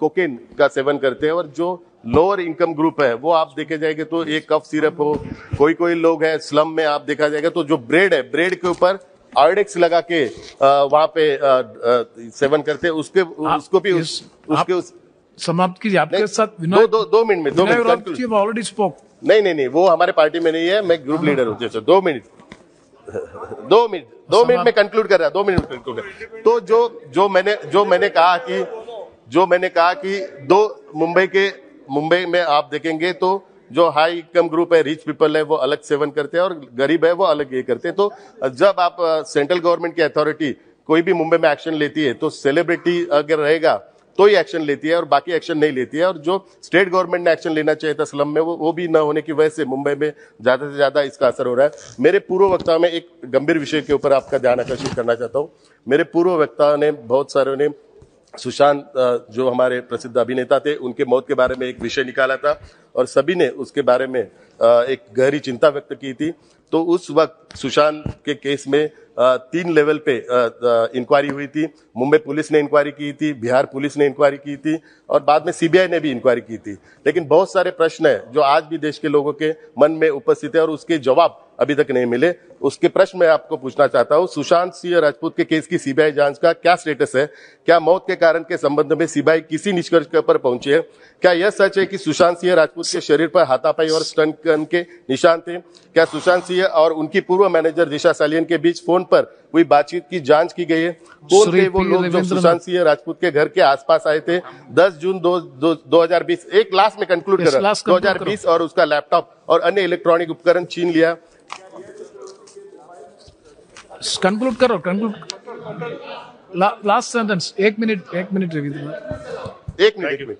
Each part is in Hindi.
कोकेन का सेवन करते हैं और जो लोअर इनकम ग्रुप है वो आप देखे जाएँगे तो एक कफ सिरप हो कोई कोई लोग है स्लम में आप देखा जाएगा तो जो ब्रेड है ब्रेड के ऊपर आर्डेक्स लगा के वहाँ पे आ, आ, सेवन करते हैं। उसके उसको भी उस, उसके उस समाप्त कीजिए। आपके नहीं, साथ दो दो दो मिनट में दो मिनट ऑलरेडी स्पोक नहीं नहीं नहीं वो हमारे पार्टी में नहीं है मैं ग्रुप लीडर हूँ। जैसे दो मिनट। दो मिनट दो मिनट में कंक्लूड कर रहा है दो मिनट में कंक्लूड कर तो जो जो मैंने जो मैंने कहा कि जो मैंने कहा कि दो मुंबई के, मुंबई में आप देखेंगे तो जो हाई इनकम ग्रुप है रिच पीपल है, वो अलग सेवन करते हैं और गरीब है, वो अलग ये करते हैं। तो जब आप सेंट्रल गवर्नमेंट की अथॉरिटी कोई भी मुंबई में एक्शन लेती है तो सेलिब्रिटी अगर रहेगा तो ही एक्शन लेती है और बाकी एक्शन नहीं लेती है। और जो स्टेट गवर्नमेंट ने एक्शन लेना चाहिए था स्लम में, वो वो भी न होने की वजह से मुंबई में ज़्यादा से ज़्यादा इसका असर हो रहा है। मेरे पूर्व वक्ता में एक गंभीर विषय के ऊपर आपका ध्यान आकर्षित करना चाहता हूँ। मेरे पूर्व वक्ता ने, बहुत सारे ने सुशांत जो हमारे प्रसिद्ध अभिनेता थे, उनके मौत के बारे में एक विषय निकाला था और सभी ने उसके बारे में एक गहरी चिंता व्यक्त की थी। तो उस वक्त सुशांत के केस में तीन लेवल पे इंक्वायरी हुई थी। मुंबई पुलिस ने इंक्वायरी की थी, बिहार पुलिस ने इंक्वायरी की थी और बाद में सीबीआई ने भी इंक्वायरी की थी। लेकिन बहुत सारे प्रश्न है जो आज भी देश के लोगों के मन में उपस्थित है और उसके जवाब अभी तक नहीं मिले। उसके प्रश्न मैं आपको पूछना चाहता हूँ। सुशांत सिंह राजपूत के केस की सीबीआई जाँच का क्या स्टेटस है? क्या मौत के कारण के संबंध में सीबीआई किसी निष्कर्ष पर पहुँची है? क्या यह सच है कि सुशांत सिंह राजपूत के शरीर पर हाथापाई और स्टंट के निशान थे? क्या सुशांत सिंह और उनकी पूर्व मैनेजर दिशा सालियन के बीच फ़ोन पर हुई बातचीत की जाँच की गई है। कौन थे वो लोग जो सुशांत सिंह राजपूत के घर के आसपास आए थे? 10 जून दो, दो, 2020 एक लास्ट में कंक्लूड कर। conclude 2020 और उसका लैपटॉप और अन्य इलेक्ट्रॉनिक उपकरण छीन लिया। कंक्लूड करो कंक्लूड लास्ट सेंटेंस एक मिनट एक मिनट एक मिनट एक मिनट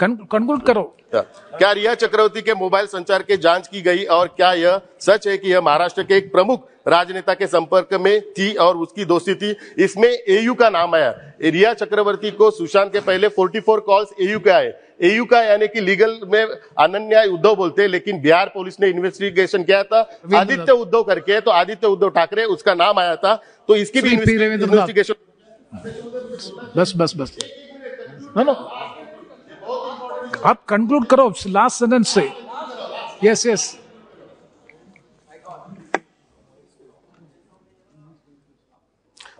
कंक्लूड करो। क्या रिया चक्रवर्ती के मोबाइल संचार की जाँच की गई और क्या यह सच है कि यह महाराष्ट्र के एक प्रमुख राजनेता के संपर्क में थी और उसकी दोस्ती थी? इसमें एयू का नाम आया। रिया चक्रवर्ती को सुशांत के पहले 44 कॉल्स एयू के आए। एयू का यानी कि लीगल में अनन्या उद्धव बोलते हैं लेकिन बिहार पुलिस ने इन्वेस्टिगेशन किया था। आदित्य उद्धव करके तो आदित्य उद्धव ठाकरे उसका नाम आया था। तो इसकी भी। इन्वेस्टिगेशन बस बस बस। No no. आप कंक्लूड करो लास्ट सेंटेंस से। यस यस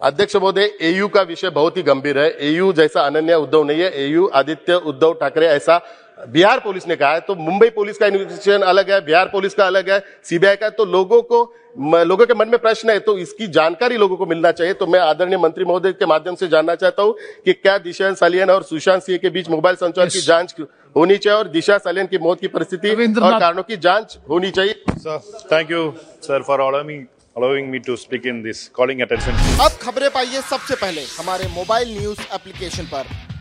अध्यक्ष महोदय एयू का विषय बहुत ही गंभीर है। एयू जैसा अनन्या उद्धव नहीं है। एयू आदित्य उद्धव ठाकरे, ऐसा बिहार पुलिस ने कहा है तो मुंबई पुलिस का इन्वेस्टिगेशन अलग है बिहार पुलिस का अलग है सीबीआई का तो लोगों को लोगों के मन में प्रश्न है तो इसकी जानकारी लोगों को मिलना चाहिए तो मैं आदरणीय मंत्री महोदय के माध्यम से जानना चाहता हूँ कि क्या दिशा सालियन और सुशांत सिंह के बीच मोबाइल संचार की. जाँच होनी चाहिए और दिशा सालियन की मौत की परिस्थिति और कारणों की जाँच होनी चाहिए Sir, thank you, sir, for allowing me, allowing me to speak in this, calling attention. अब खबरें पाइए सबसे पहले हमारे मोबाइल न्यूज़ एप्लीकेशन पर